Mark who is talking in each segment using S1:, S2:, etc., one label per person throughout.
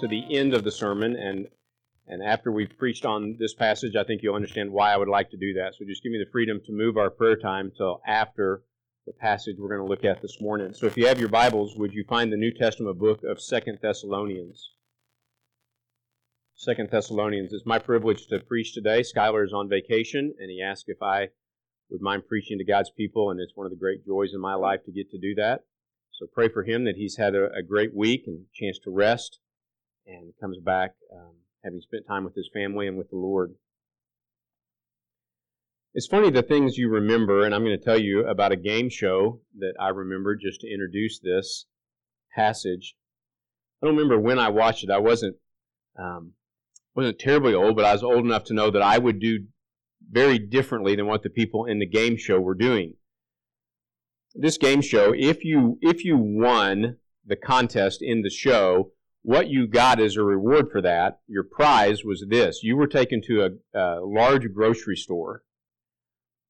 S1: to the end of the sermon, and and after we've preached on this passage, I think you'll understand why I would like to do that. So just give me the freedom to move our prayer time till after the passage we're going to look at this morning. So if you have your Bibles, would you find the New Testament book of Second Thessalonians? Second Thessalonians. It's my privilege to preach today. Skylar is on vacation, and he asked if I would mind preaching to God's people, and it's one of the great joys in my life to get to do that. So pray for him that he's had a, a great week and chance to rest and comes back um, having spent time with his family and with the Lord. It's funny the things you remember, and I'm going to tell you about a game show that I remember just to introduce this passage. I don't remember when I watched it. I wasn't um, wasn't terribly old, but I was old enough to know that I would do very differently than what the people in the game show were doing this game show, if you if you won the contest in the show, what you got as a reward for that, your prize was this: you were taken to a, a large grocery store,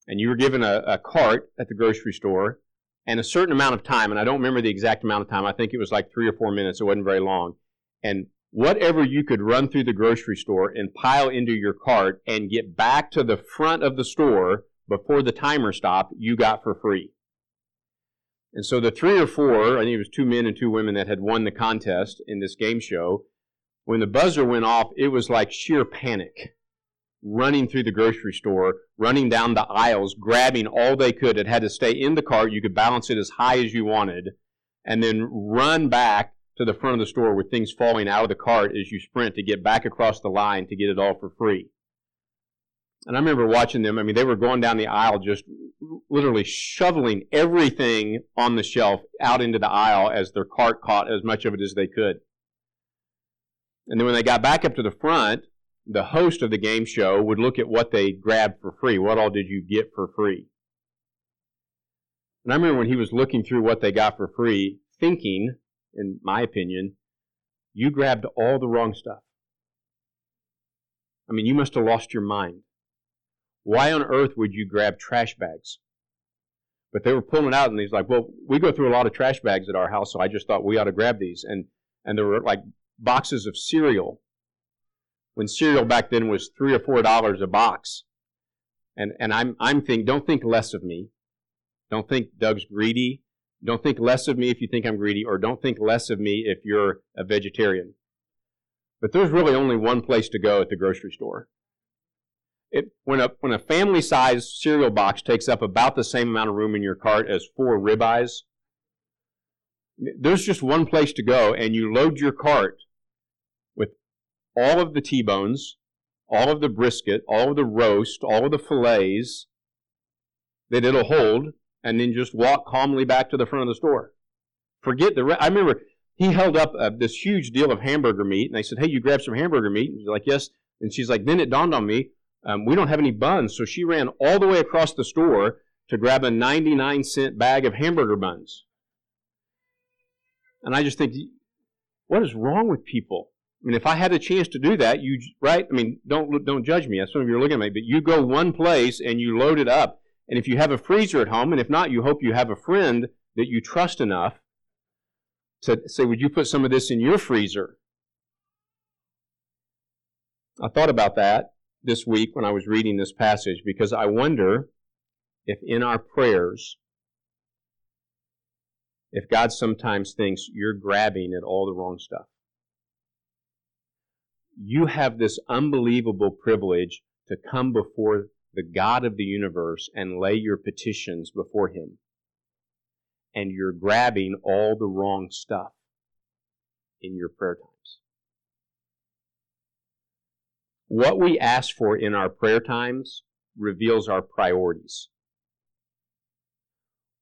S1: and you were given a, a cart at the grocery store, and a certain amount of time. And I don't remember the exact amount of time. I think it was like three or four minutes. It wasn't very long. And whatever you could run through the grocery store and pile into your cart and get back to the front of the store before the timer stopped, you got for free. And so the three or four, I think it was two men and two women that had won the contest in this game show, when the buzzer went off, it was like sheer panic. Running through the grocery store, running down the aisles, grabbing all they could. It had to stay in the cart. You could balance it as high as you wanted, and then run back to the front of the store with things falling out of the cart as you sprint to get back across the line to get it all for free. And I remember watching them. I mean, they were going down the aisle just literally shoveling everything on the shelf out into the aisle as their cart caught as much of it as they could. And then when they got back up to the front, the host of the game show would look at what they grabbed for free. What all did you get for free? And I remember when he was looking through what they got for free, thinking, in my opinion, you grabbed all the wrong stuff. I mean, you must have lost your mind. Why on earth would you grab trash bags? But they were pulling out, and he's like, "Well, we go through a lot of trash bags at our house, so I just thought we ought to grab these." And and there were like boxes of cereal. When cereal back then was three or four dollars a box, and and I'm I'm thinking, don't think less of me. Don't think Doug's greedy. Don't think less of me if you think I'm greedy, or don't think less of me if you're a vegetarian. But there's really only one place to go at the grocery store. It, when a when a family size cereal box takes up about the same amount of room in your cart as four ribeyes, there's just one place to go, and you load your cart with all of the T-bones, all of the brisket, all of the roast, all of the fillets that it'll hold, and then just walk calmly back to the front of the store. Forget the. Re- I remember he held up uh, this huge deal of hamburger meat, and I said, "Hey, you grabbed some hamburger meat?" And he's like, "Yes." And she's like, "Then it dawned on me." Um, we don't have any buns, so she ran all the way across the store to grab a 99 cent bag of hamburger buns. And I just think, what is wrong with people? I mean, if I had a chance to do that, you right? I mean, don't don't judge me. Some of you are looking at me, but you go one place and you load it up. And if you have a freezer at home, and if not, you hope you have a friend that you trust enough to say, "Would you put some of this in your freezer?" I thought about that, this week when I was reading this passage because I wonder if in our prayers, if God sometimes thinks you're grabbing at all the wrong stuff. You have this unbelievable privilege to come before the God of the universe and lay your petitions before Him. And you're grabbing all the wrong stuff in your prayer time. What we ask for in our prayer times reveals our priorities.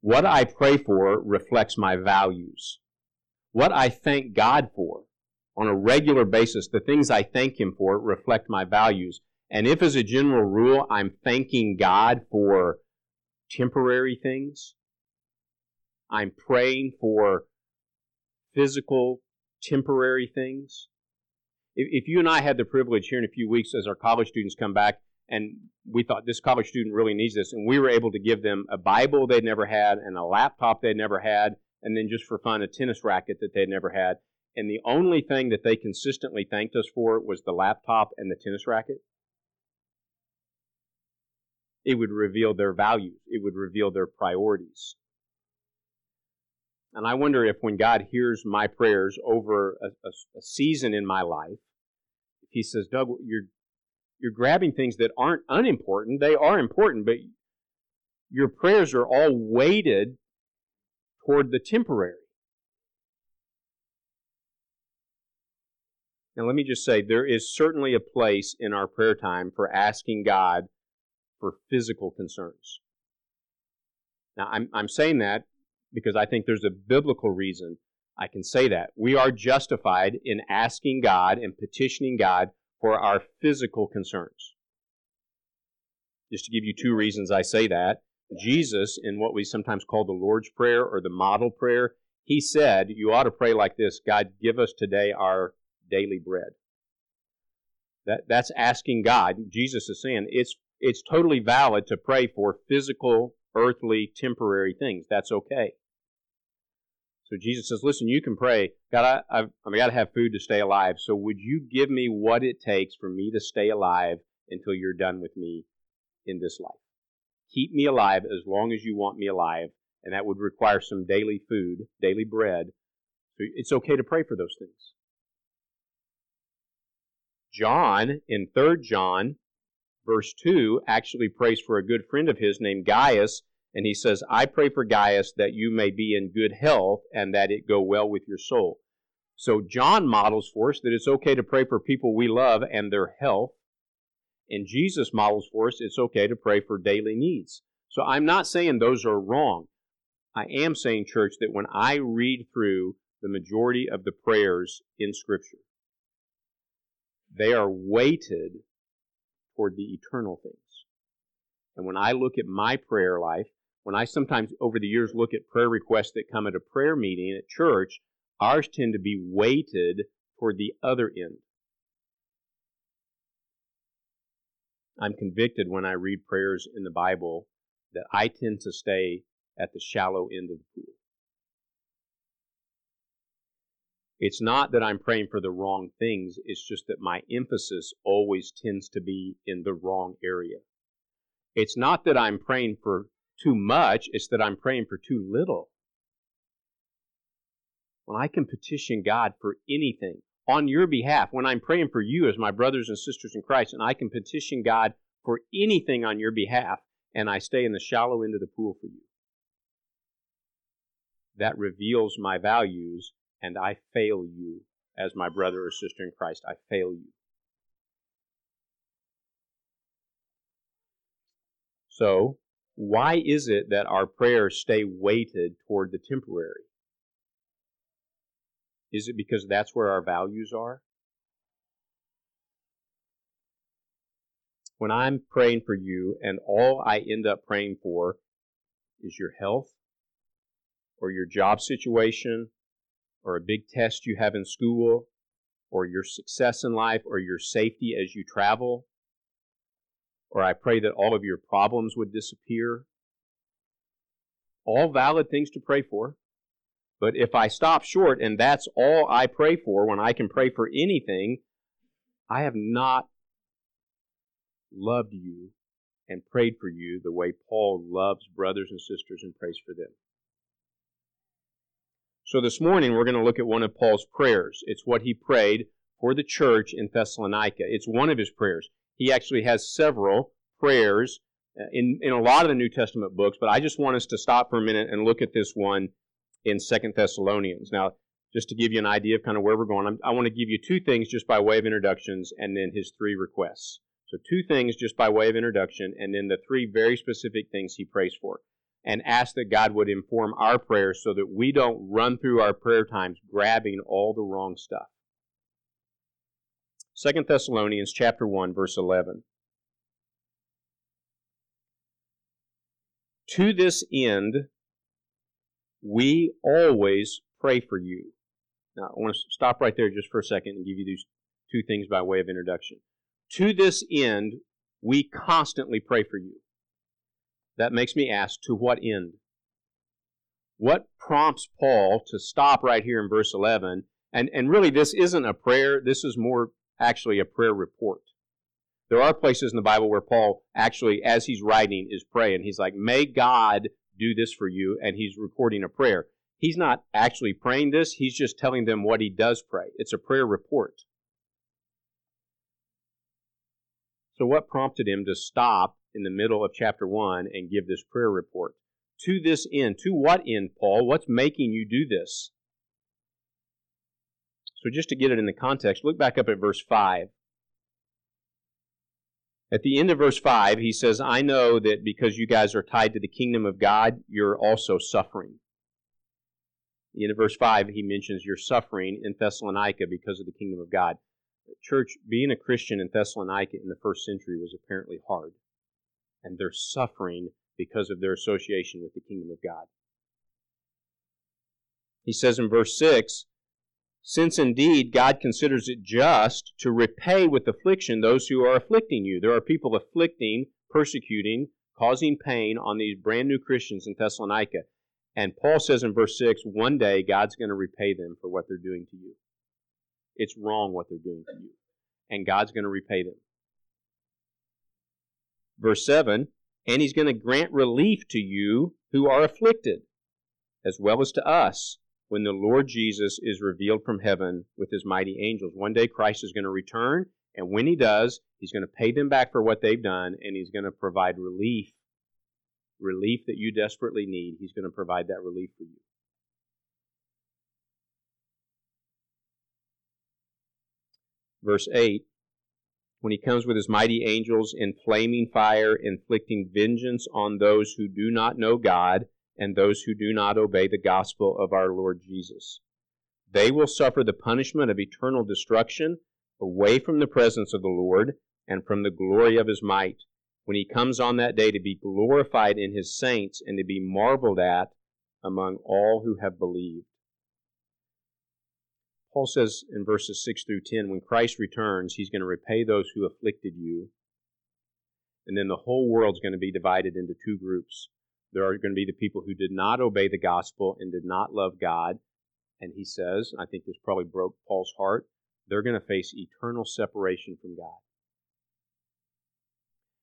S1: What I pray for reflects my values. What I thank God for on a regular basis, the things I thank Him for reflect my values. And if, as a general rule, I'm thanking God for temporary things, I'm praying for physical, temporary things, if, if you and I had the privilege here in a few weeks as our college students come back and we thought this college student really needs this, and we were able to give them a Bible they'd never had and a laptop they'd never had and then just for fun, a tennis racket that they'd never had. And the only thing that they consistently thanked us for was the laptop and the tennis racket. It would reveal their values. It would reveal their priorities. And I wonder if when God hears my prayers over a, a, a season in my life, if He says, Doug, you're you're grabbing things that aren't unimportant. They are important, but your prayers are all weighted toward the temporary. Now, let me just say there is certainly a place in our prayer time for asking God for physical concerns. Now, I'm, I'm saying that because I think there's a biblical reason I can say that. We are justified in asking God and petitioning God for our physical concerns. Just to give you two reasons I say that. Jesus, in what we sometimes call the Lord's Prayer or the model prayer, he said, You ought to pray like this God, give us today our daily bread. That, that's asking God. Jesus is saying it's, it's totally valid to pray for physical, earthly, temporary things. That's okay. So Jesus says, listen, you can pray. God, I've, I got to have food to stay alive. So would you give me what it takes for me to stay alive until you're done with me in this life? Keep me alive as long as you want me alive. And that would require some daily food, daily bread. So it's okay to pray for those things. John, in 3 John, verse 2, actually prays for a good friend of his named Gaius and he says, I pray for Gaius that you may be in good health and that it go well with your soul. So John models for us that it's okay to pray for people we love and their health. And Jesus models for us it's okay to pray for daily needs. So I'm not saying those are wrong. I am saying, church, that when I read through the majority of the prayers in Scripture, they are weighted toward the eternal things. And when I look at my prayer life, when I sometimes over the years look at prayer requests that come at a prayer meeting at church, ours tend to be weighted toward the other end. I'm convicted when I read prayers in the Bible that I tend to stay at the shallow end of the pool. It's not that I'm praying for the wrong things, it's just that my emphasis always tends to be in the wrong area. It's not that I'm praying for too much, it's that I'm praying for too little. When I can petition God for anything on your behalf, when I'm praying for you as my brothers and sisters in Christ, and I can petition God for anything on your behalf, and I stay in the shallow end of the pool for you, that reveals my values, and I fail you as my brother or sister in Christ. I fail you. So, why is it that our prayers stay weighted toward the temporary? Is it because that's where our values are? When I'm praying for you and all I end up praying for is your health or your job situation or a big test you have in school or your success in life or your safety as you travel or I pray that all of your problems would disappear. All valid things to pray for. But if I stop short and that's all I pray for when I can pray for anything, I have not loved you and prayed for you the way Paul loves brothers and sisters and prays for them. So this morning we're going to look at one of Paul's prayers. It's what he prayed for the church in Thessalonica. It's one of his prayers. He actually has several prayers uh, in, in a lot of the New Testament books, but I just want us to stop for a minute and look at this one in Second Thessalonians. Now, just to give you an idea of kind of where we're going, I'm, i want to give you two things just by way of introductions and then his three requests. So, two things just by way of introduction, and then the three very specific things he prays for. And ask that God would inform our prayers so that we don't run through our prayer times grabbing all the wrong stuff. Second Thessalonians chapter 1 verse 11. To this end we always pray for you. Now I want to stop right there just for a second and give you these two things by way of introduction. To this end we constantly pray for you. That makes me ask to what end? what prompts Paul to stop right here in verse 11? And, and really, this isn't a prayer, this is more actually a prayer report. There are places in the Bible where Paul actually, as he's writing, is praying. He's like, May God do this for you, and he's recording a prayer. He's not actually praying this, he's just telling them what he does pray. It's a prayer report. So, what prompted him to stop in the middle of chapter 1 and give this prayer report? To this end. To what end, Paul? What's making you do this? So, just to get it in the context, look back up at verse 5. At the end of verse 5, he says, I know that because you guys are tied to the kingdom of God, you're also suffering. Of verse 5, he mentions you're suffering in Thessalonica because of the kingdom of God church, being a Christian in Thessalonica in the first century was apparently hard. And they're suffering because of their association with the kingdom of God. He says in verse 6 Since indeed God considers it just to repay with affliction those who are afflicting you. There are people afflicting, persecuting, causing pain on these brand new Christians in Thessalonica. And Paul says in verse 6 one day God's going to repay them for what they're doing to you. It's wrong what they're doing to you. And God's going to repay them. Verse 7 And He's going to grant relief to you who are afflicted, as well as to us, when the Lord Jesus is revealed from heaven with His mighty angels. One day Christ is going to return, and when He does, He's going to pay them back for what they've done, and He's going to provide relief. Relief that you desperately need. He's going to provide that relief for you. verse 8, when he comes with his mighty angels in flaming fire, inflicting vengeance on those who do not know God and those who do not obey the gospel of our Lord Jesus. They will suffer the punishment of eternal destruction away from the presence of the Lord and from the glory of his might, when he comes on that day to be glorified in his saints and to be marveled at among all who have believed. Paul says in verses 6 through 10 when Christ returns, he's going to repay those who afflicted you. And then the whole world's going to be divided into two groups. There are going to be the people who did not obey the gospel and did not love God. And he says, I think this probably broke Paul's heart, they're going to face eternal separation from God.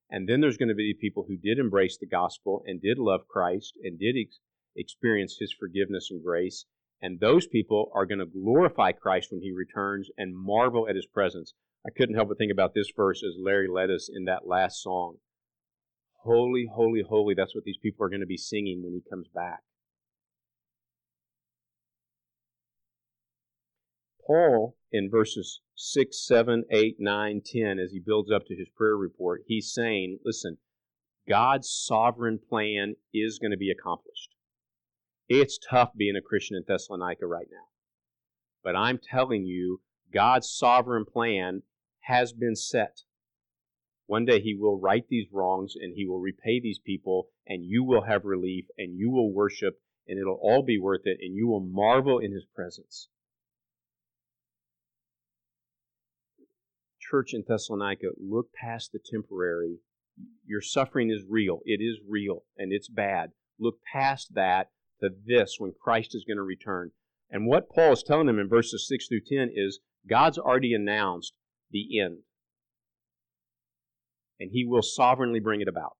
S1: And then there's going to be people who did embrace the gospel and did love Christ and did ex- experience his forgiveness and grace and those people are going to glorify Christ when he returns and marvel at his presence. I couldn't help but think about this verse as Larry led us in that last song. Holy, holy, holy. That's what these people are going to be singing when he comes back. Paul, in verses 6, 7, 8, 9, 10, as he builds up to his prayer report, he's saying, listen, God's sovereign plan is going to be accomplished. It's tough being a Christian in Thessalonica right now. But I'm telling you, God's sovereign plan has been set. One day He will right these wrongs and He will repay these people, and you will have relief, and you will worship, and it'll all be worth it, and you will marvel in His presence. Church in Thessalonica, look past the temporary. Your suffering is real. It is real, and it's bad. Look past that to this when Christ is going to return. And what Paul is telling them in verses 6 through 10 is God's already announced the end. And he will sovereignly bring it about.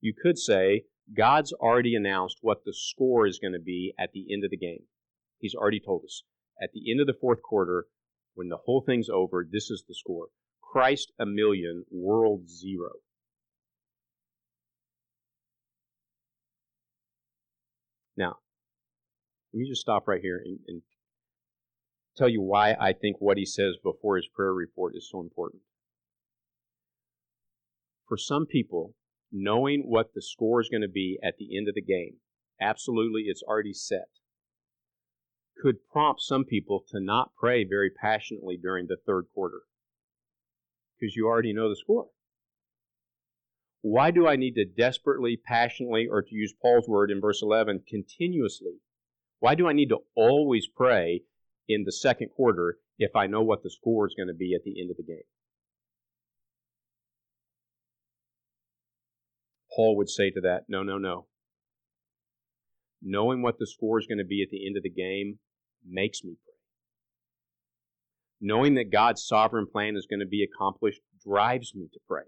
S1: You could say God's already announced what the score is going to be at the end of the game. He's already told us. At the end of the fourth quarter, when the whole thing's over, this is the score Christ a million, world zero. Now, let me just stop right here and, and tell you why I think what he says before his prayer report is so important. For some people, knowing what the score is going to be at the end of the game, absolutely it's already set, could prompt some people to not pray very passionately during the third quarter because you already know the score. Why do I need to desperately, passionately, or to use Paul's word in verse 11, continuously? Why do I need to always pray in the second quarter if I know what the score is going to be at the end of the game? Paul would say to that, no, no, no. knowing what the score is going to be at the end of the game makes me pray. Knowing that God's sovereign plan is going to be accomplished drives me to pray.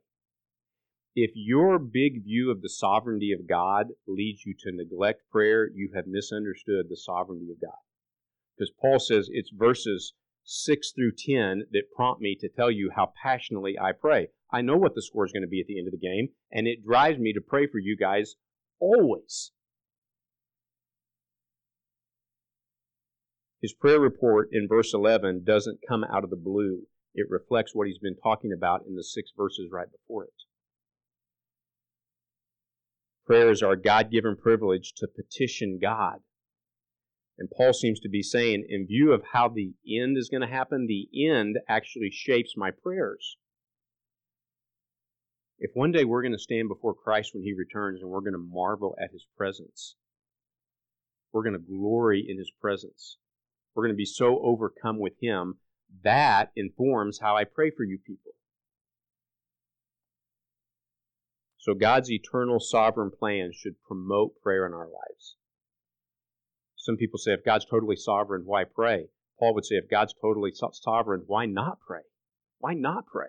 S1: If your big view of the sovereignty of God leads you to neglect prayer, you have misunderstood the sovereignty of God. Because Paul says it's verses 6 through 10 that prompt me to tell you how passionately I pray. I know what the score is going to be at the end of the game, and it drives me to pray for you guys always. His prayer report in verse 11 doesn't come out of the blue. It reflects what he's been talking about in the six verses right before it. Prayer is our God given privilege to petition God. And Paul seems to be saying, in view of how the end is going to happen, the end actually shapes my prayers. If one day we're going to stand before Christ when he returns and we're going to marvel at his presence, we're going to glory in his presence, we're going to be so overcome with him, that informs how I pray for you people. So God's eternal sovereign plan should promote prayer in our lives. Some people say if God's totally sovereign, why pray? Paul would say if God's totally sovereign, why not pray? Why not pray?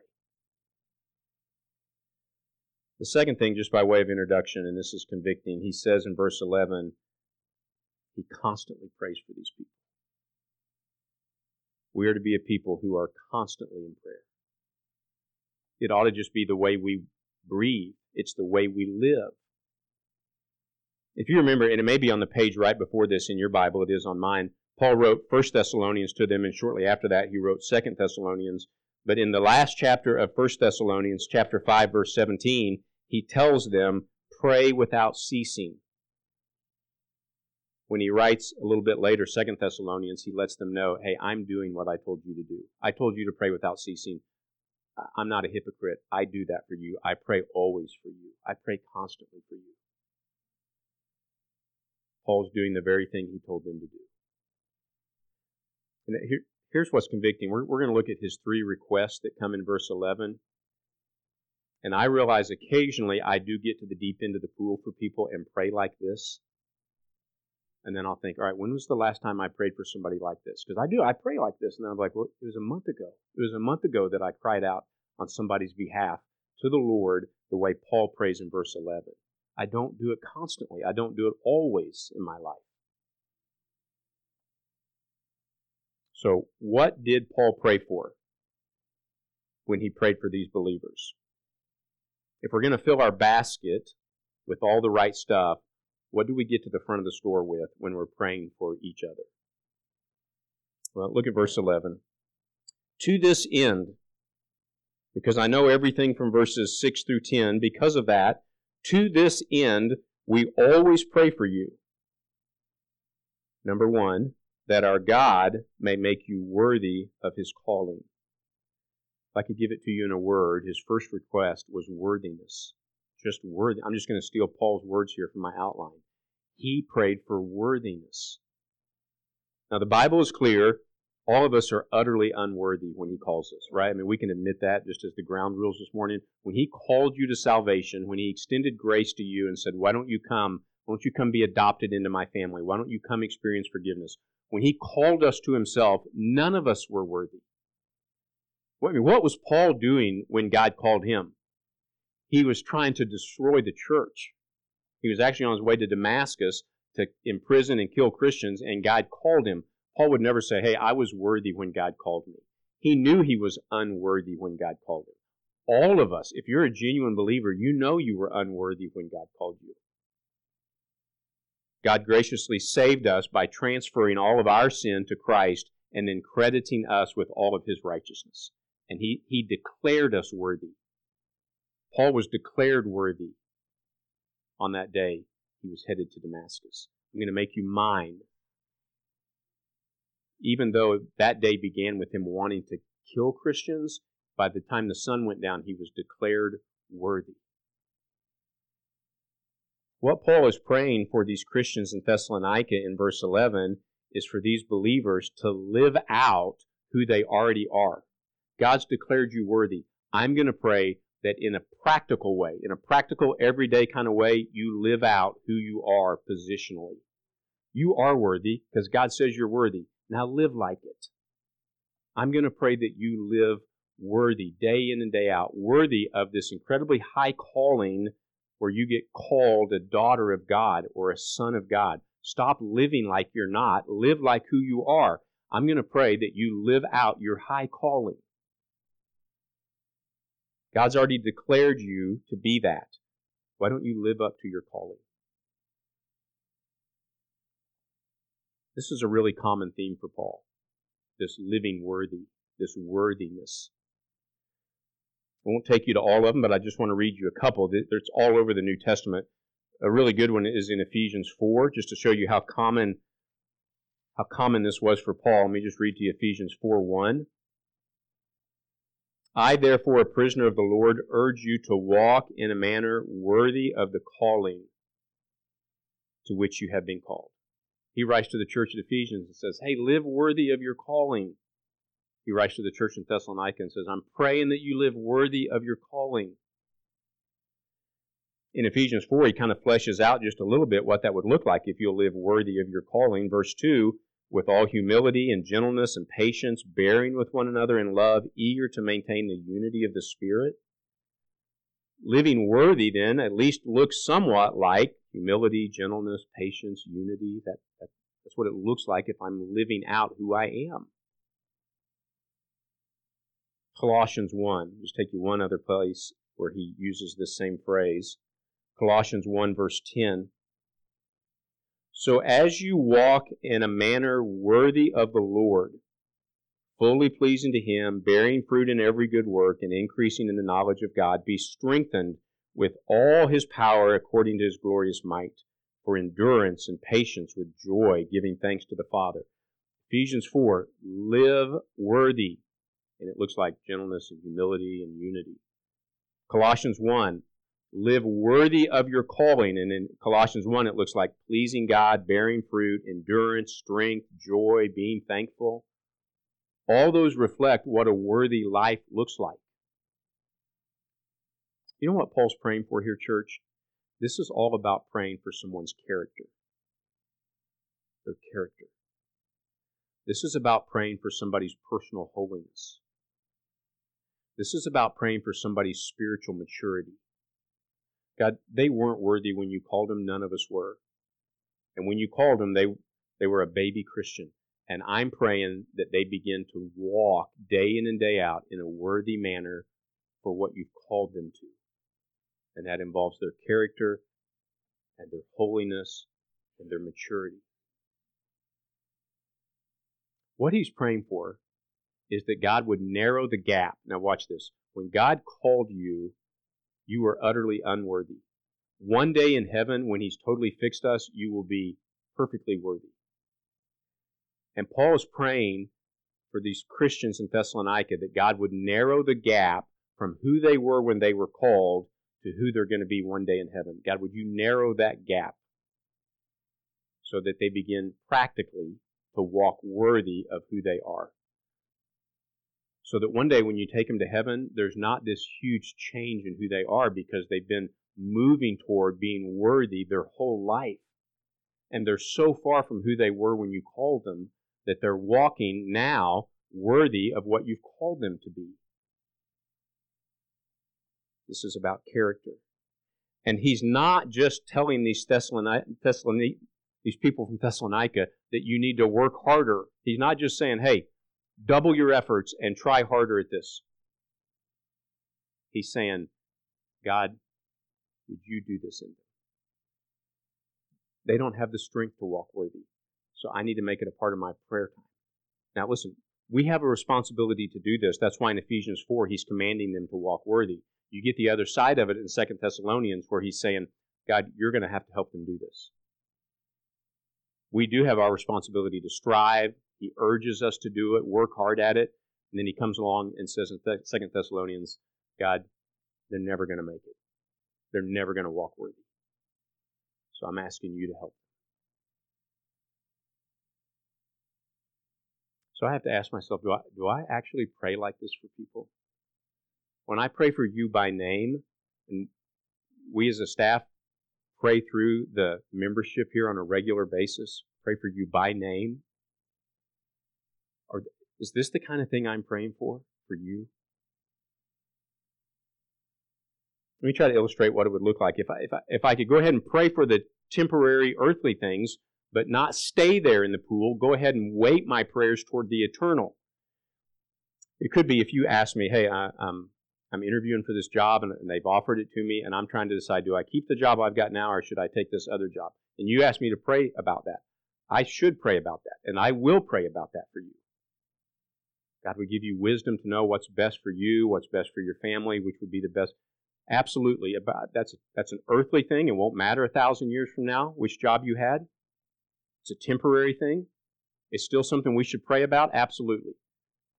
S1: The second thing, just by way of introduction, and this is convicting, he says in verse 11, he constantly prays for these people. We are to be a people who are constantly in prayer. It ought to just be the way we breathe, it's the way we live. If you remember, and it may be on the page right before this in your Bible, it is on mine. Paul wrote First Thessalonians to them, and shortly after that, he wrote Second Thessalonians. But in the last chapter of First Thessalonians, chapter 5, verse 17, he tells them, pray without ceasing. When he writes a little bit later, Second Thessalonians, he lets them know, hey, I'm doing what I told you to do. I told you to pray without ceasing. I'm not a hypocrite. I do that for you. I pray always for you. I pray constantly for you. Paul's doing the very thing he told them to do. And here, here's what's convicting. We're, we're going to look at his three requests that come in verse 11. And I realize occasionally I do get to the deep end of the pool for people and pray like this. And then I'll think, all right, when was the last time I prayed for somebody like this? Because I do, I pray like this. And I'm like, well, it was a month ago. It was a month ago that I cried out on somebody's behalf to the Lord the way Paul prays in verse 11. I don't do it constantly. I don't do it always in my life. So, what did Paul pray for when he prayed for these believers? If we're going to fill our basket with all the right stuff, what do we get to the front of the store with when we're praying for each other? Well, look at verse 11. To this end, because I know everything from verses 6 through 10, because of that, to this end, we always pray for you. Number one, that our God may make you worthy of his calling. If I could give it to you in a word, his first request was worthiness. Just worthy. I'm just going to steal Paul's words here from my outline. He prayed for worthiness. Now, the Bible is clear all of us are utterly unworthy when he calls us, right? I mean, we can admit that just as the ground rules this morning. When he called you to salvation, when he extended grace to you and said, Why don't you come? Why don't you come be adopted into my family? Why don't you come experience forgiveness? When he called us to himself, none of us were worthy. I mean, what was Paul doing when God called him? He was trying to destroy the church. He was actually on his way to Damascus to imprison and kill Christians, and God called him Paul would never say, Hey, I was worthy when God called me. He knew he was unworthy when God called him. All of us, if you're a genuine believer, you know you were unworthy when God called you. God graciously saved us by transferring all of our sin to Christ and then crediting us with all of his righteousness. And he, he declared us worthy. Paul was declared worthy on that day he was headed to Damascus. I'm going to make you mine even though that day began with him wanting to kill Christians, by the time the sun went down, he was declared worthy. What Paul is praying for these Christians in Thessalonica in verse 11 is for these believers to live out who they already are. God's declared you worthy. I'm going to pray that in a practical way, in a practical, everyday kind of way, you live out who you are positionally. You are worthy because God says you're worthy. Now live like it. I'm going to pray that you live worthy day in and day out, worthy of this incredibly high calling where you get called a daughter of God or a son of God. Stop living like you're not. Live like who you are. I'm going to pray that you live out your high calling. God's already declared you to be that. Why don't you live up to your calling? This is a really common theme for Paul. This living worthy, this worthiness. I won't take you to all of them, but I just want to read you a couple. It's all over the New Testament. A really good one is in Ephesians 4, just to show you how common how common this was for Paul. Let me just read to you Ephesians 4 1. I, therefore, a prisoner of the Lord, urge you to walk in a manner worthy of the calling to which you have been called. He writes to the church at Ephesians and says, Hey, live worthy of your calling. He writes to the church in Thessalonica and says, I'm praying that you live worthy of your calling. In Ephesians 4, he kind of fleshes out just a little bit what that would look like if you'll live worthy of your calling. Verse 2 with all humility and gentleness and patience, bearing with one another in love, eager to maintain the unity of the Spirit. Living worthy, then, at least looks somewhat like humility, gentleness, patience, unity. That, that, that's what it looks like if I'm living out who I am. Colossians 1, just take you one other place where he uses this same phrase. Colossians 1, verse 10. So as you walk in a manner worthy of the Lord, fully pleasing to Him, bearing fruit in every good work, and increasing in the knowledge of God, be strengthened with all His power according to His glorious might, for endurance and patience with joy, giving thanks to the Father. Ephesians 4, live worthy. And it looks like gentleness and humility and unity. Colossians 1, live worthy of your calling. And in Colossians 1, it looks like pleasing God, bearing fruit, endurance, strength, joy, being thankful. All those reflect what a worthy life looks like. You know what Paul's praying for here, church? This is all about praying for someone's character. Their character. This is about praying for somebody's personal holiness. This is about praying for somebody's spiritual maturity. God, they weren't worthy when you called them. None of us were. And when you called them, they, they were a baby Christian. And I'm praying that they begin to walk day in and day out in a worthy manner for what you've called them to. And that involves their character and their holiness and their maturity. What he's praying for is that God would narrow the gap. Now, watch this. When God called you you were utterly unworthy. One day in heaven, when He's totally fixed us, you will be perfectly worthy. And Paul is praying for these Christians in Thessalonica that God would narrow the gap from who they were when they were called to who they're going to be one day in heaven. God, would you narrow that gap so that they begin practically to walk worthy of who they are? so that one day when you take them to heaven, there's not this huge change in who they are because they've been moving toward being worthy their whole life. And they're so far from who they were when you called them that they're walking now worthy of what you've called them to be. This is about character. And he's not just telling these Thessalonic, Thessalonic, these people from Thessalonica that you need to work harder. He's not just saying, hey, double your efforts and try harder at this. He's saying, God, would you do this in them? They don't have the strength to walk worthy. So I need to make it a part of my prayer time. Now listen, we have a responsibility to do this. That's why in Ephesians 4, he's commanding them to walk worthy. You get the other side of it in Second Thessalonians where he's saying, God, you're going to have to help them do this. We do have our responsibility to strive, he urges us to do it, work hard at it, and then he comes along and says in Second Thessalonians, God, they're never going to make it. They're never going to walk worthy. So I'm asking you to help. So I have to ask myself, do I, do I actually pray like this for people? When I pray for you by name, and we as a staff pray through the membership here on a regular basis, Pray for you by name. Or is this the kind of thing I'm praying for, for you? Let me try to illustrate what it would look like if I, if I, if I could go ahead and pray for the temporary earthly things, but not stay there in the pool. Go ahead and weight my prayers toward the eternal. It could be if you ask me, hey, I, I'm, I'm interviewing for this job and, and they've offered it to me, and I'm trying to decide, do I keep the job I've got now or should I take this other job? And you asked me to pray about that. I should pray about that, and I will pray about that for you. God would give you wisdom to know what's best for you, what's best for your family, which would be the best. Absolutely, about that's that's an earthly thing. It won't matter a thousand years from now which job you had. It's a temporary thing. It's still something we should pray about. Absolutely.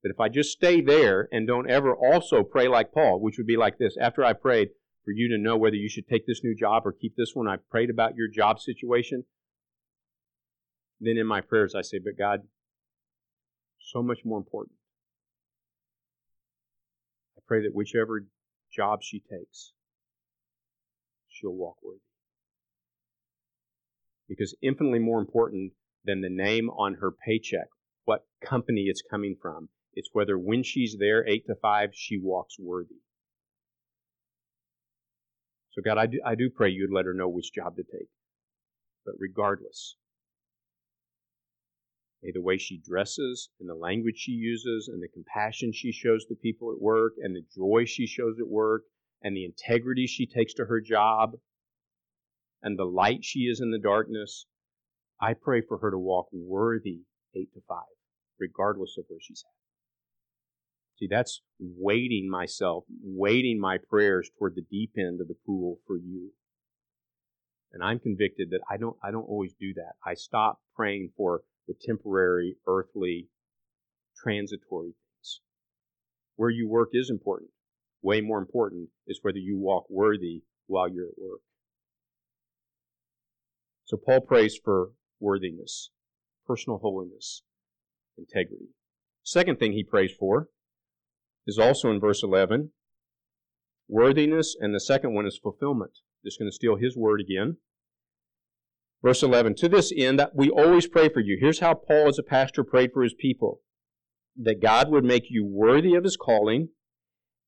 S1: But if I just stay there and don't ever also pray like Paul, which would be like this: after I prayed for you to know whether you should take this new job or keep this one, I prayed about your job situation. Then in my prayers I say, but God, so much more important I pray that whichever job she takes, she'll walk worthy. Because infinitely more important than the name on her paycheck, what company it's coming from, it's whether when she's there, 8 to 5, she walks worthy. So, God, I do, I do pray you'd let her know which job to take. But regardless, May the way she dresses and the language she uses and the compassion she shows to people at work and the joy she shows at work and the integrity she takes to her job and the light she is in the darkness, I pray for her to walk worthy 8 to 5, regardless of where she's at. See, that's weighting myself, weighting my prayers toward the deep end of the pool for you. And I'm convicted that I don't I don't always do that. I stop praying for the temporary, earthly, transitory things. Where you work is important. Way more important is whether you walk worthy while you're at work. So Paul prays for worthiness, personal holiness, integrity. Second thing he prays for is also in verse 11 worthiness, and the second one is fulfillment. Just going to steal his word again. Verse 11, to this end, we always pray for you. Here's how Paul, as a pastor, prayed for his people that God would make you worthy of his calling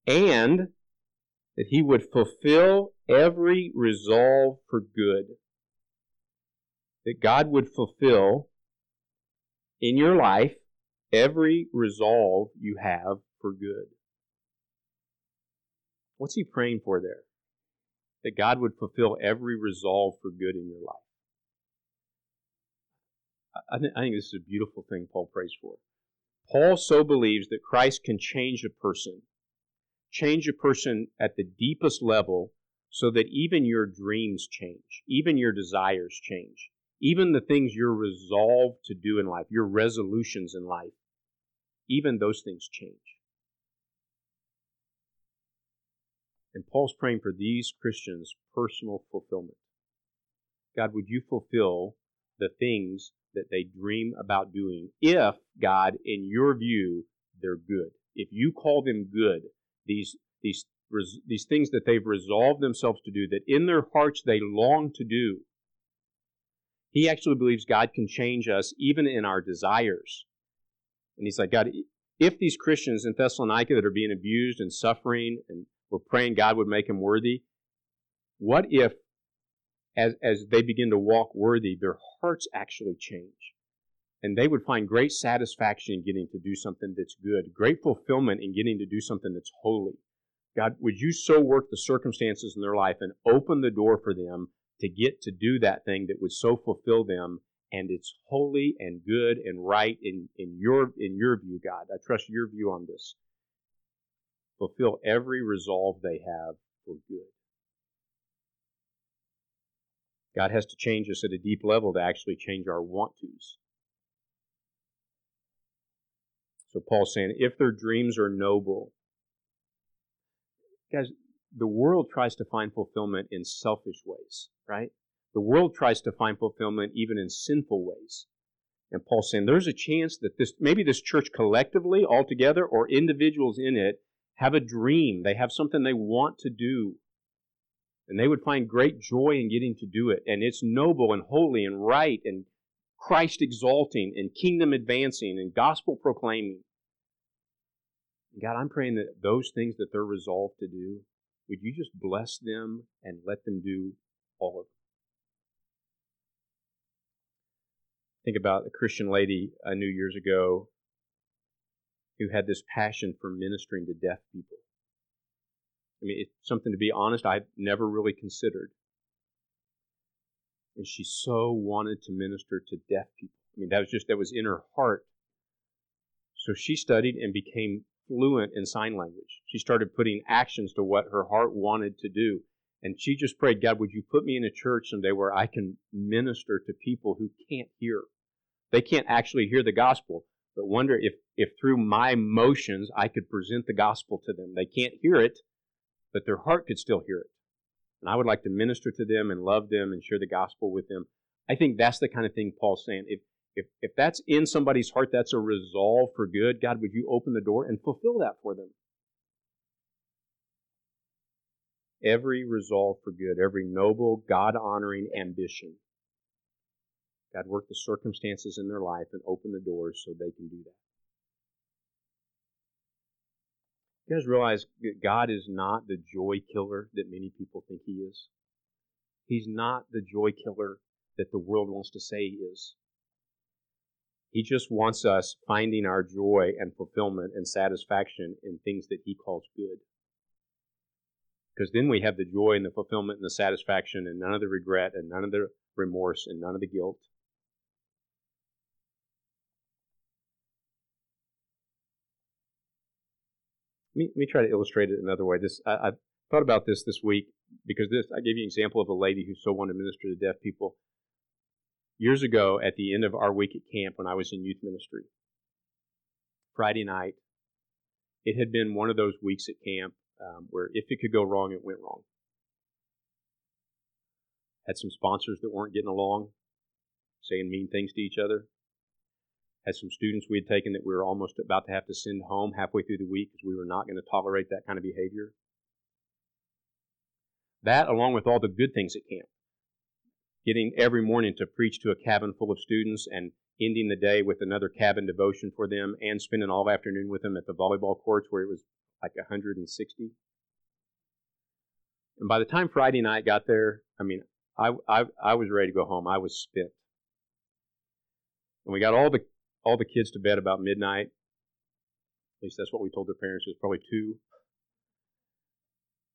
S1: and that he would fulfill every resolve for good. That God would fulfill in your life every resolve you have for good. What's he praying for there? That God would fulfill every resolve for good in your life. I, th- I think this is a beautiful thing Paul prays for. Paul so believes that Christ can change a person, change a person at the deepest level so that even your dreams change, even your desires change, even the things you're resolved to do in life, your resolutions in life, even those things change. And Paul's praying for these Christians' personal fulfillment. God, would you fulfill the things that they dream about doing if, God, in your view, they're good. If you call them good, these, these, these things that they've resolved themselves to do, that in their hearts they long to do, he actually believes God can change us even in our desires. And he's like, God, if these Christians in Thessalonica that are being abused and suffering, and we're praying God would make them worthy, what if as, as they begin to walk worthy, their hearts actually change. And they would find great satisfaction in getting to do something that's good, great fulfillment in getting to do something that's holy. God, would you so work the circumstances in their life and open the door for them to get to do that thing that would so fulfill them and it's holy and good and right in, in your in your view, God. I trust your view on this. Fulfill every resolve they have for good. God has to change us at a deep level to actually change our want tos. So Paul's saying, if their dreams are noble, guys, the world tries to find fulfillment in selfish ways, right? The world tries to find fulfillment even in sinful ways. And Paul's saying there's a chance that this, maybe this church collectively, altogether, or individuals in it, have a dream. They have something they want to do. And they would find great joy in getting to do it. And it's noble and holy and right and Christ exalting and kingdom advancing and gospel proclaiming. God, I'm praying that those things that they're resolved to do, would you just bless them and let them do all of them? Think about a Christian lady uh, I knew years ago who had this passion for ministering to deaf people. I mean, it's something to be honest, I've never really considered. And she so wanted to minister to deaf people. I mean, that was just, that was in her heart. So she studied and became fluent in sign language. She started putting actions to what her heart wanted to do. And she just prayed, God, would you put me in a church someday where I can minister to people who can't hear? They can't actually hear the gospel, but wonder if, if through my motions I could present the gospel to them. They can't hear it, but their heart could still hear it. And I would like to minister to them and love them and share the gospel with them. I think that's the kind of thing Paul's saying. If, if, if that's in somebody's heart, that's a resolve for good, God, would you open the door and fulfill that for them? Every resolve for good, every noble, God honoring ambition. God, work the circumstances in their life and open the doors so they can do that. You guys realize that God is not the joy killer that many people think He is? He's not the joy killer that the world wants to say He is. He just wants us finding our joy and fulfillment and satisfaction in things that He calls good. Because then we have the joy and the fulfillment and the satisfaction and none of the regret and none of the remorse and none of the guilt. Me, let me try to illustrate it another way. This I, I thought about this this week because this I gave you an example of a lady who so wanted to minister to deaf people years ago at the end of our week at camp when I was in youth ministry. Friday night, it had been one of those weeks at camp um, where if it could go wrong, it went wrong. Had some sponsors that weren't getting along, saying mean things to each other. Had some students we had taken that we were almost about to have to send home halfway through the week because we were not going to tolerate that kind of behavior. That, along with all the good things at camp, getting every morning to preach to a cabin full of students and ending the day with another cabin devotion for them and spending all afternoon with them at the volleyball courts where it was like 160. And by the time Friday night got there, I mean, I, I, I was ready to go home. I was spent. And we got all the all the kids to bed about midnight. At least that's what we told their parents. It was probably two.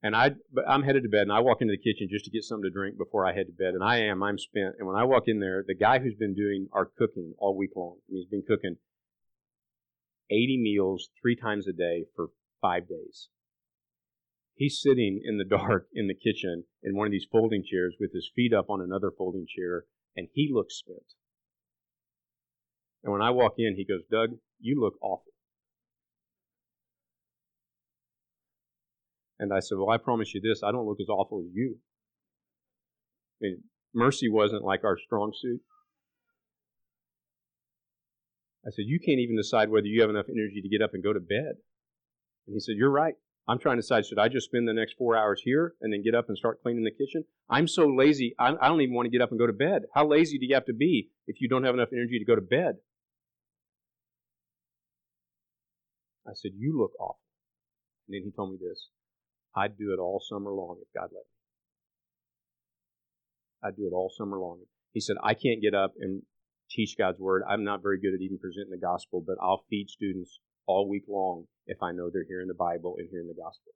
S1: And I, I'm headed to bed, and I walk into the kitchen just to get something to drink before I head to bed. And I am, I'm spent. And when I walk in there, the guy who's been doing our cooking all week long, I mean, he's been cooking 80 meals three times a day for five days. He's sitting in the dark in the kitchen in one of these folding chairs with his feet up on another folding chair, and he looks spent. And when I walk in, he goes, Doug, you look awful. And I said, Well, I promise you this, I don't look as awful as you. I mean, mercy wasn't like our strong suit. I said, You can't even decide whether you have enough energy to get up and go to bed. And he said, You're right. I'm trying to decide, should I just spend the next four hours here and then get up and start cleaning the kitchen? I'm so lazy, I, I don't even want to get up and go to bed. How lazy do you have to be if you don't have enough energy to go to bed? I said, You look awful. And then he told me this I'd do it all summer long if God let me. I'd do it all summer long. He said, I can't get up and teach God's word. I'm not very good at even presenting the gospel, but I'll feed students all week long if I know they're hearing the Bible and hearing the gospel.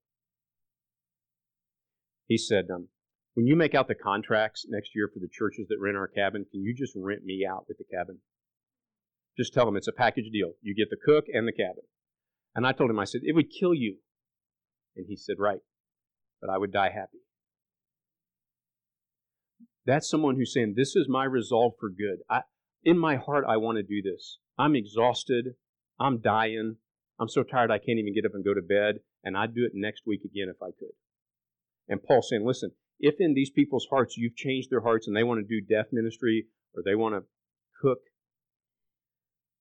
S1: He said, um, when you make out the contracts next year for the churches that rent our cabin, can you just rent me out with the cabin? Just tell them it's a package deal. You get the cook and the cabin. And I told him, I said, it would kill you and he said, Right, but I would die happy. That's someone who's saying, This is my resolve for good. I, in my heart, I want to do this. I'm exhausted. I'm dying. I'm so tired I can't even get up and go to bed, and I'd do it next week again if I could. And Paul's saying, Listen, if in these people's hearts you've changed their hearts and they want to do deaf ministry or they want to cook,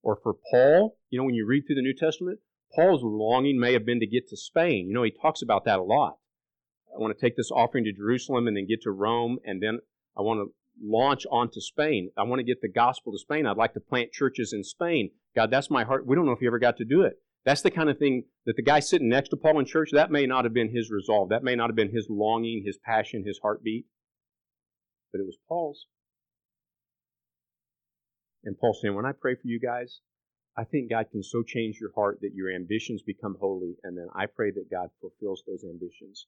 S1: or for Paul, you know, when you read through the New Testament, Paul's longing may have been to get to Spain. You know, he talks about that a lot. I want to take this offering to Jerusalem and then get to Rome, and then I want to launch onto Spain. I want to get the gospel to Spain. I'd like to plant churches in Spain. God, that's my heart. We don't know if he ever got to do it. That's the kind of thing that the guy sitting next to Paul in church, that may not have been his resolve. That may not have been his longing, his passion, his heartbeat. But it was Paul's. And Paul saying, when I pray for you guys, I think God can so change your heart that your ambitions become holy, and then I pray that God fulfills those ambitions.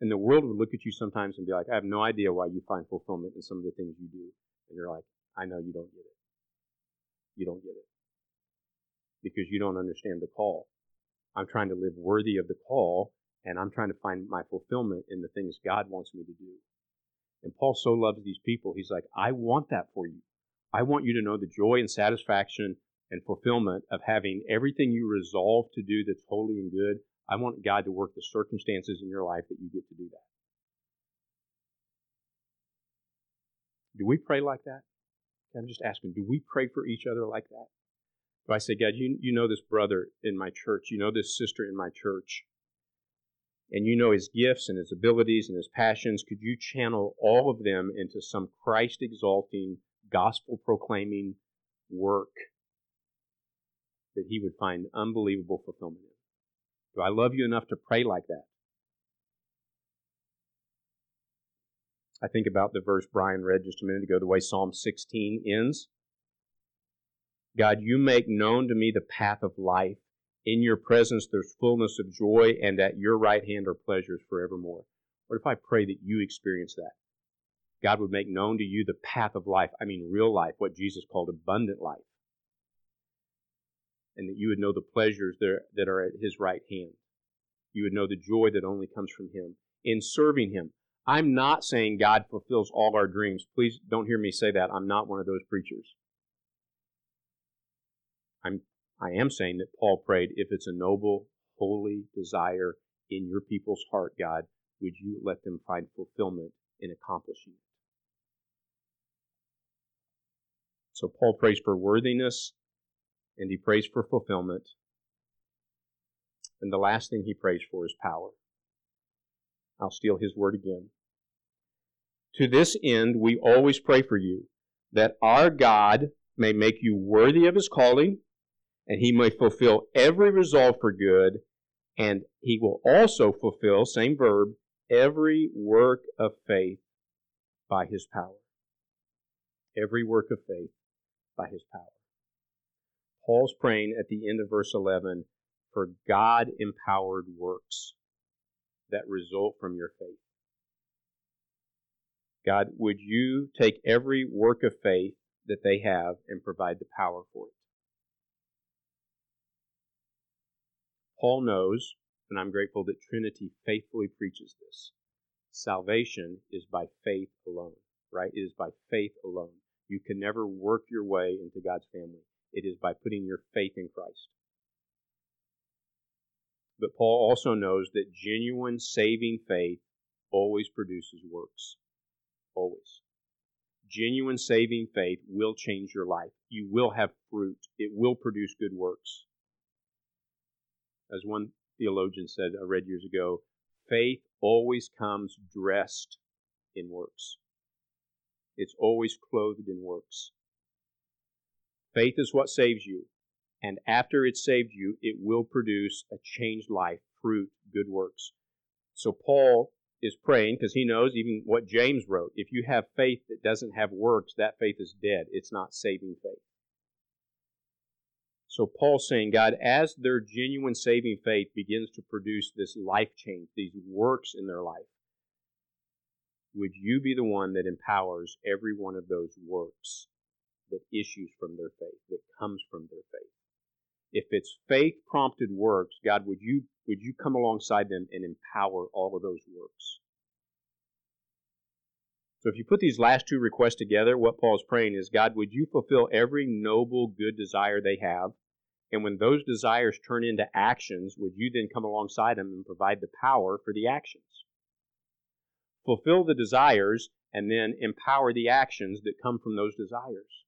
S1: And the world would look at you sometimes and be like, I have no idea why you find fulfillment in some of the things you do. And you're like, I know you don't get it. You don't get it. Because you don't understand the call. I'm trying to live worthy of the call, and I'm trying to find my fulfillment in the things God wants me to do. And Paul so loves these people, he's like, I want that for you. I want you to know the joy and satisfaction and fulfillment of having everything you resolve to do that's holy and good. I want God to work the circumstances in your life that you get to do that. Do we pray like that? I'm just asking, do we pray for each other like that? Do I say, God, you, you know this brother in my church, you know this sister in my church, and you know his gifts and his abilities and his passions. Could you channel all of them into some Christ exalting, gospel proclaiming work that he would find unbelievable fulfillment in? Do I love you enough to pray like that? I think about the verse Brian read just a minute ago, the way Psalm 16 ends. God, you make known to me the path of life. In your presence there's fullness of joy, and at your right hand are pleasures forevermore. What if I pray that you experience that? God would make known to you the path of life. I mean, real life, what Jesus called abundant life and that you would know the pleasures that are at his right hand. You would know the joy that only comes from him in serving him. I'm not saying God fulfills all our dreams. Please don't hear me say that. I'm not one of those preachers. I'm I am saying that Paul prayed, if it's a noble, holy desire in your people's heart, God, would you let them find fulfillment in accomplishing it? So Paul prays for worthiness and he prays for fulfillment. And the last thing he prays for is power. I'll steal his word again. To this end, we always pray for you, that our God may make you worthy of his calling, and he may fulfill every resolve for good, and he will also fulfill, same verb, every work of faith by his power. Every work of faith by his power. Paul's praying at the end of verse 11 for God empowered works that result from your faith. God, would you take every work of faith that they have and provide the power for it? Paul knows, and I'm grateful that Trinity faithfully preaches this. Salvation is by faith alone, right? It is by faith alone. You can never work your way into God's family. It is by putting your faith in Christ. But Paul also knows that genuine saving faith always produces works. Always. Genuine saving faith will change your life. You will have fruit. It will produce good works. As one theologian said, I read years ago, faith always comes dressed in works. It's always clothed in works. Faith is what saves you. And after it saved you, it will produce a changed life, fruit, good works. So Paul is praying because he knows even what James wrote. If you have faith that doesn't have works, that faith is dead. It's not saving faith. So Paul's saying, God, as their genuine saving faith begins to produce this life change, these works in their life, would you be the one that empowers every one of those works that issues from their faith, that comes from their faith. If it's faith prompted works, God, would you would you come alongside them and empower all of those works? So if you put these last two requests together, what Paul's praying is, God, would you fulfill every noble, good desire they have? And when those desires turn into actions, would you then come alongside them and provide the power for the actions? Fulfill the desires and then empower the actions that come from those desires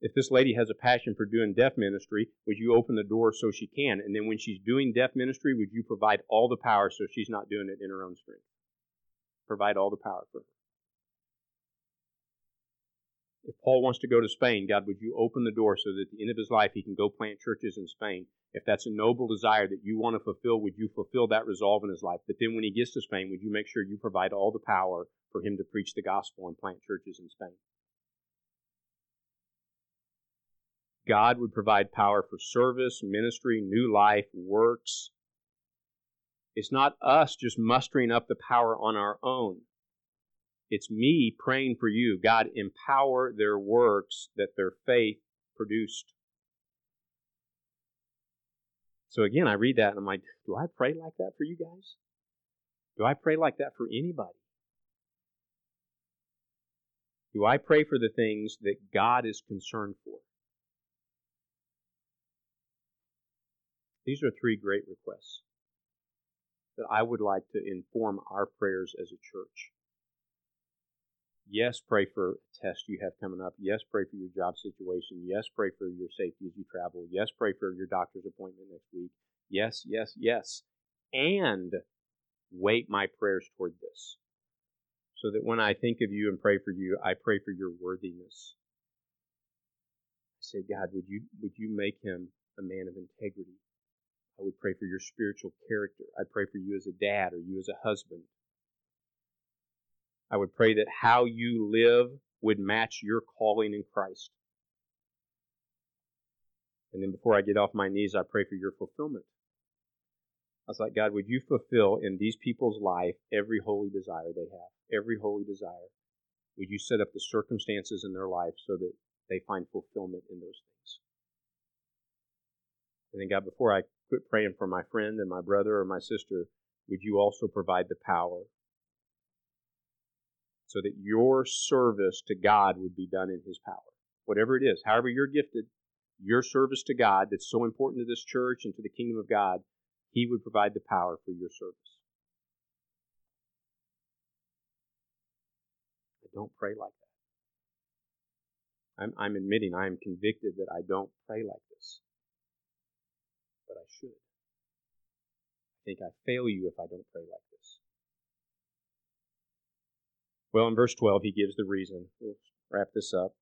S1: if this lady has a passion for doing deaf ministry, would you open the door so she can? And then when she's doing deaf ministry, would you provide all the power so she's not doing it in her own strength? Provide all the power for her. If Paul wants to go to Spain, God, would you open the door so that at the end of his life he can go plant churches in Spain? If that's a noble desire that you want to fulfill, would you fulfill that resolve in his life? But then when he gets to Spain, would you make sure you provide all the power for him to preach the gospel and plant churches in Spain? God would provide power for service, ministry, new life, works. It's not us just mustering up the power on our own. It's me praying for you. God, empower their works that their faith produced. So again, I read that and I'm like, do I pray like that for you guys? Do I pray like that for anybody? Do I pray for the things that God is concerned for? These are three great requests that I would like to inform our prayers as a church. Yes, pray for a test you have coming up. Yes, pray for your job situation. Yes, pray for your safety as you travel. Yes, pray for your doctor's appointment next week. Yes, yes, yes. And weight my prayers toward this. So that when I think of you and pray for you, I pray for your worthiness. I say, God, would you would you make him a man of integrity? I would pray for your spiritual character. I pray for you as a dad or you as a husband. I would pray that how you live would match your calling in Christ. And then before I get off my knees, I pray for your fulfillment. I was like, God, would you fulfill in these people's life every holy desire they have, every holy desire? Would you set up the circumstances in their life so that they find fulfillment in those things? And then, God, before I quit praying for my friend and my brother or my sister, would you also provide the power so that your service to God would be done in His power. Whatever it is, however you're gifted, your service to God that's so important to this church and to the kingdom of God, He would provide the power for your service. I don't pray like that. I'm, I'm admitting I am convicted that I don't pray like this. But I should. I think I fail you if I don't pray like this. Well, in verse 12, he gives the reason. We'll wrap this up.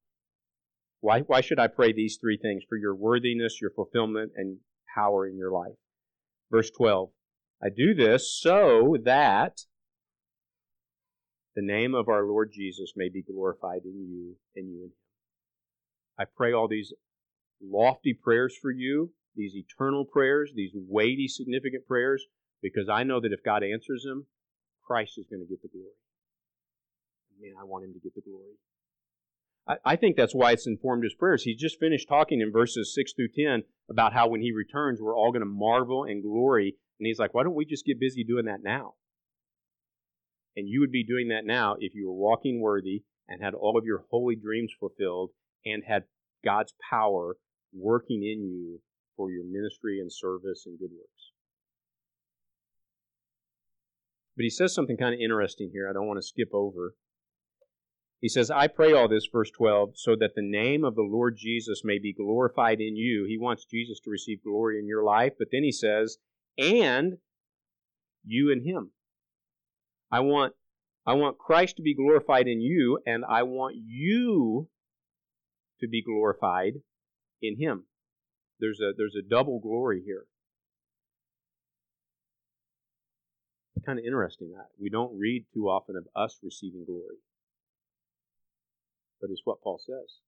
S1: Why, why should I pray these three things? For your worthiness, your fulfillment, and power in your life. Verse 12. I do this so that the name of our Lord Jesus may be glorified in you and you in him. I pray all these lofty prayers for you, these eternal prayers, these weighty, significant prayers, because I know that if God answers them, Christ is going to get the glory man, I want him to get the glory. I, I think that's why it's informed his prayers. He just finished talking in verses 6 through 10 about how when he returns, we're all going to marvel and glory. And he's like, why don't we just get busy doing that now? And you would be doing that now if you were walking worthy and had all of your holy dreams fulfilled and had God's power working in you for your ministry and service and good works. But he says something kind of interesting here I don't want to skip over. He says, I pray all this, verse 12, so that the name of the Lord Jesus may be glorified in you. He wants Jesus to receive glory in your life, but then he says, and you in him. I want I want Christ to be glorified in you, and I want you to be glorified in him. There's a there's a double glory here. kind of interesting that we don't read too often of us receiving glory but it's what Paul says.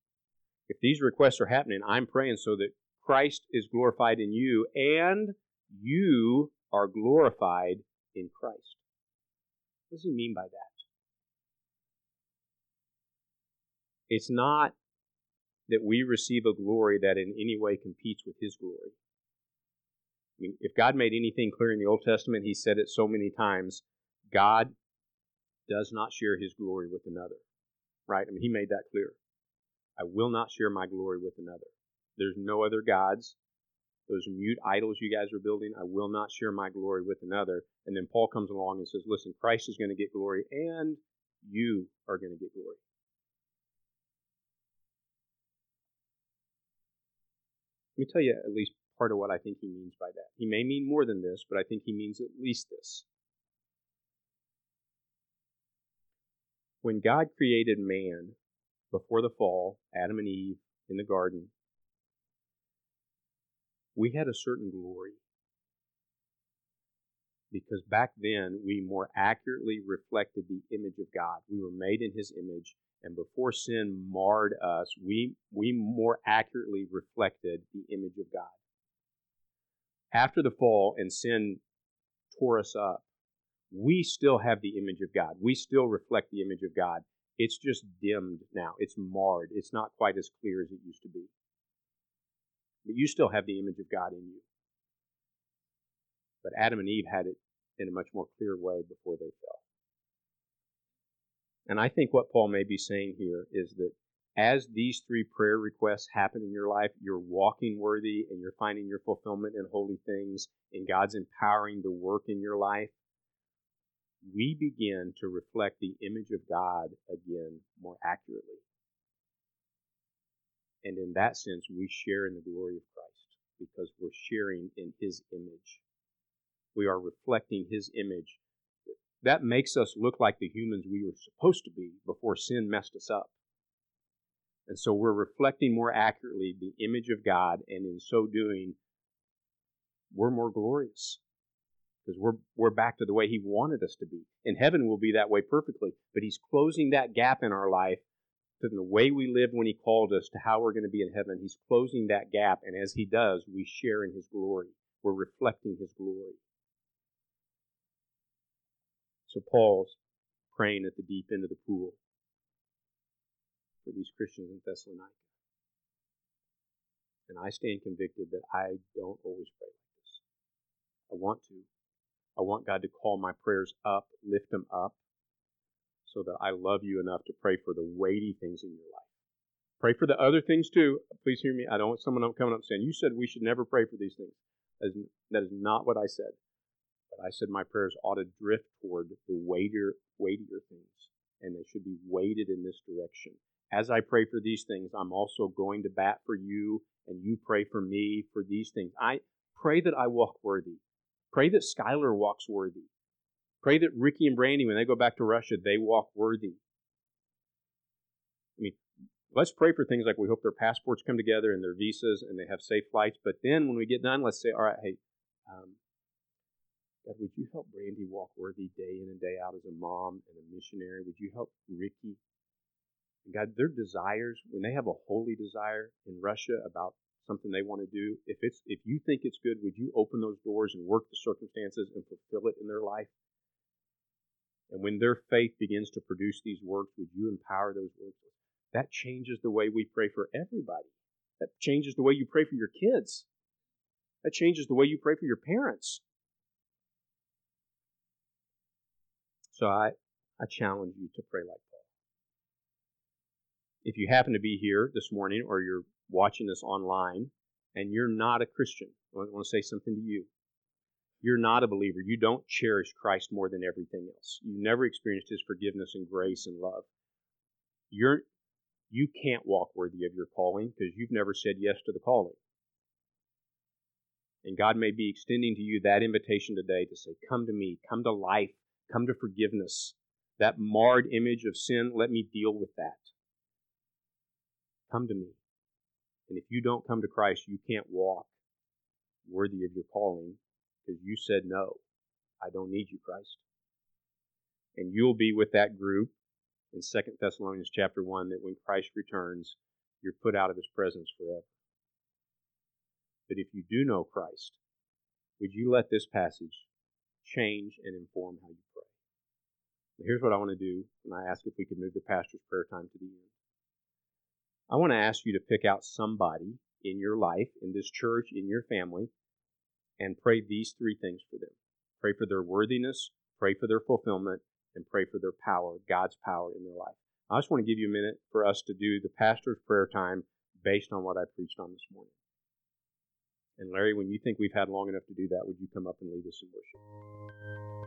S1: If these requests are happening, I'm praying so that Christ is glorified in you and you are glorified in Christ. What does he mean by that? It's not that we receive a glory that in any way competes with his glory. I mean, if God made anything clear in the Old Testament, he said it so many times God does not share his glory with another right? I mean, he made that clear. I will not share my glory with another. There's no other gods. Those mute idols you guys are building, I will not share my glory with another. And then Paul comes along and says, listen, Christ is going to get glory and you are going to get glory. Let me tell you at least part of what I think he means by that. He may mean more than this, but I think he means at least this. When God created man, before the fall, Adam and Eve in the garden, we had a certain glory. Because back then, we more accurately reflected the image of God. We were made in His image, and before sin marred us, we, we more accurately reflected the image of God. After the fall and sin tore us up, we still have the image of God. We still reflect the image of God. It's just dimmed now. It's marred. It's not quite as clear as it used to be. But you still have the image of God in you. But Adam and Eve had it in a much more clear way before they fell. And I think what Paul may be saying here is that as these three prayer requests happen in your life, you're walking worthy and you're finding your fulfillment in holy things, and God's empowering the work in your life we begin to reflect the image of God again more accurately. And in that sense, we share in the glory of Christ because we're sharing in His image. We are reflecting His image. That makes us look like the humans we were supposed to be before sin messed us up. And so we're reflecting more accurately the image of God, and in so doing, we're more glorious because we're, we're back to the way He wanted us to be. In heaven, we'll be that way perfectly, but He's closing that gap in our life to the way we lived when He called us to how we're going to be in heaven. He's closing that gap, and as He does, we share in His glory. We're reflecting His glory. So Paul's praying at the deep end of the pool for these Christians in Thessalonica. And I stand convicted that I don't always pray like this. I want to, I want God to call my prayers up, lift them up, so that I love you enough to pray for the weighty things in your life. Pray for the other things too. Please hear me. I don't want someone coming up saying, You said we should never pray for these things. That is, that is not what I said. But I said my prayers ought to drift toward the weightier, weightier things, and they should be weighted in this direction. As I pray for these things, I'm also going to bat for you, and you pray for me for these things. I pray that I walk worthy. Pray that Skylar walks worthy. Pray that Ricky and Brandy, when they go back to Russia, they walk worthy. I mean, let's pray for things like we hope their passports come together and their visas and they have safe flights. But then when we get done, let's say, all right, hey, um, God, would you help Brandy walk worthy day in and day out as a mom and a missionary? Would you help Ricky? God, their desires, when they have a holy desire in Russia about something they want to do, if it's if you think it's good, would you open those doors and work the circumstances and fulfill it in their life? And when their faith begins to produce these works, would you empower those works? That changes the way we pray for everybody. That changes the way you pray for your kids. That changes the way you pray for your parents. So I, I challenge you to pray like Paul. If you happen to be here this morning or you're watching this online and you're not a Christian, I want to say something to you. You're not a believer. You don't cherish Christ more than everything else. You never experienced his forgiveness and grace and love. You're you can't walk worthy of your calling because you've never said yes to the calling. And God may be extending to you that invitation today to say, Come to me, come to life, come to forgiveness. That marred image of sin, let me deal with that. Come to me. And if you don't come to Christ, you can't walk worthy of your calling because you said no. I don't need you, Christ. And you'll be with that group in 2 Thessalonians chapter 1 that when Christ returns, you're put out of his presence forever. But if you do know Christ, would you let this passage change and inform how you pray? here's what I want to do, and I ask if we could move the pastor's prayer time to the end. I want to ask you to pick out somebody in your life, in this church, in your family, and pray these three things for them. Pray for their worthiness, pray for their fulfillment, and pray for their power, God's power in their life. I just want to give you a minute for us to do the pastor's prayer time based on what I preached on this morning. And Larry, when you think we've had long enough to do that, would you come up and lead us in worship?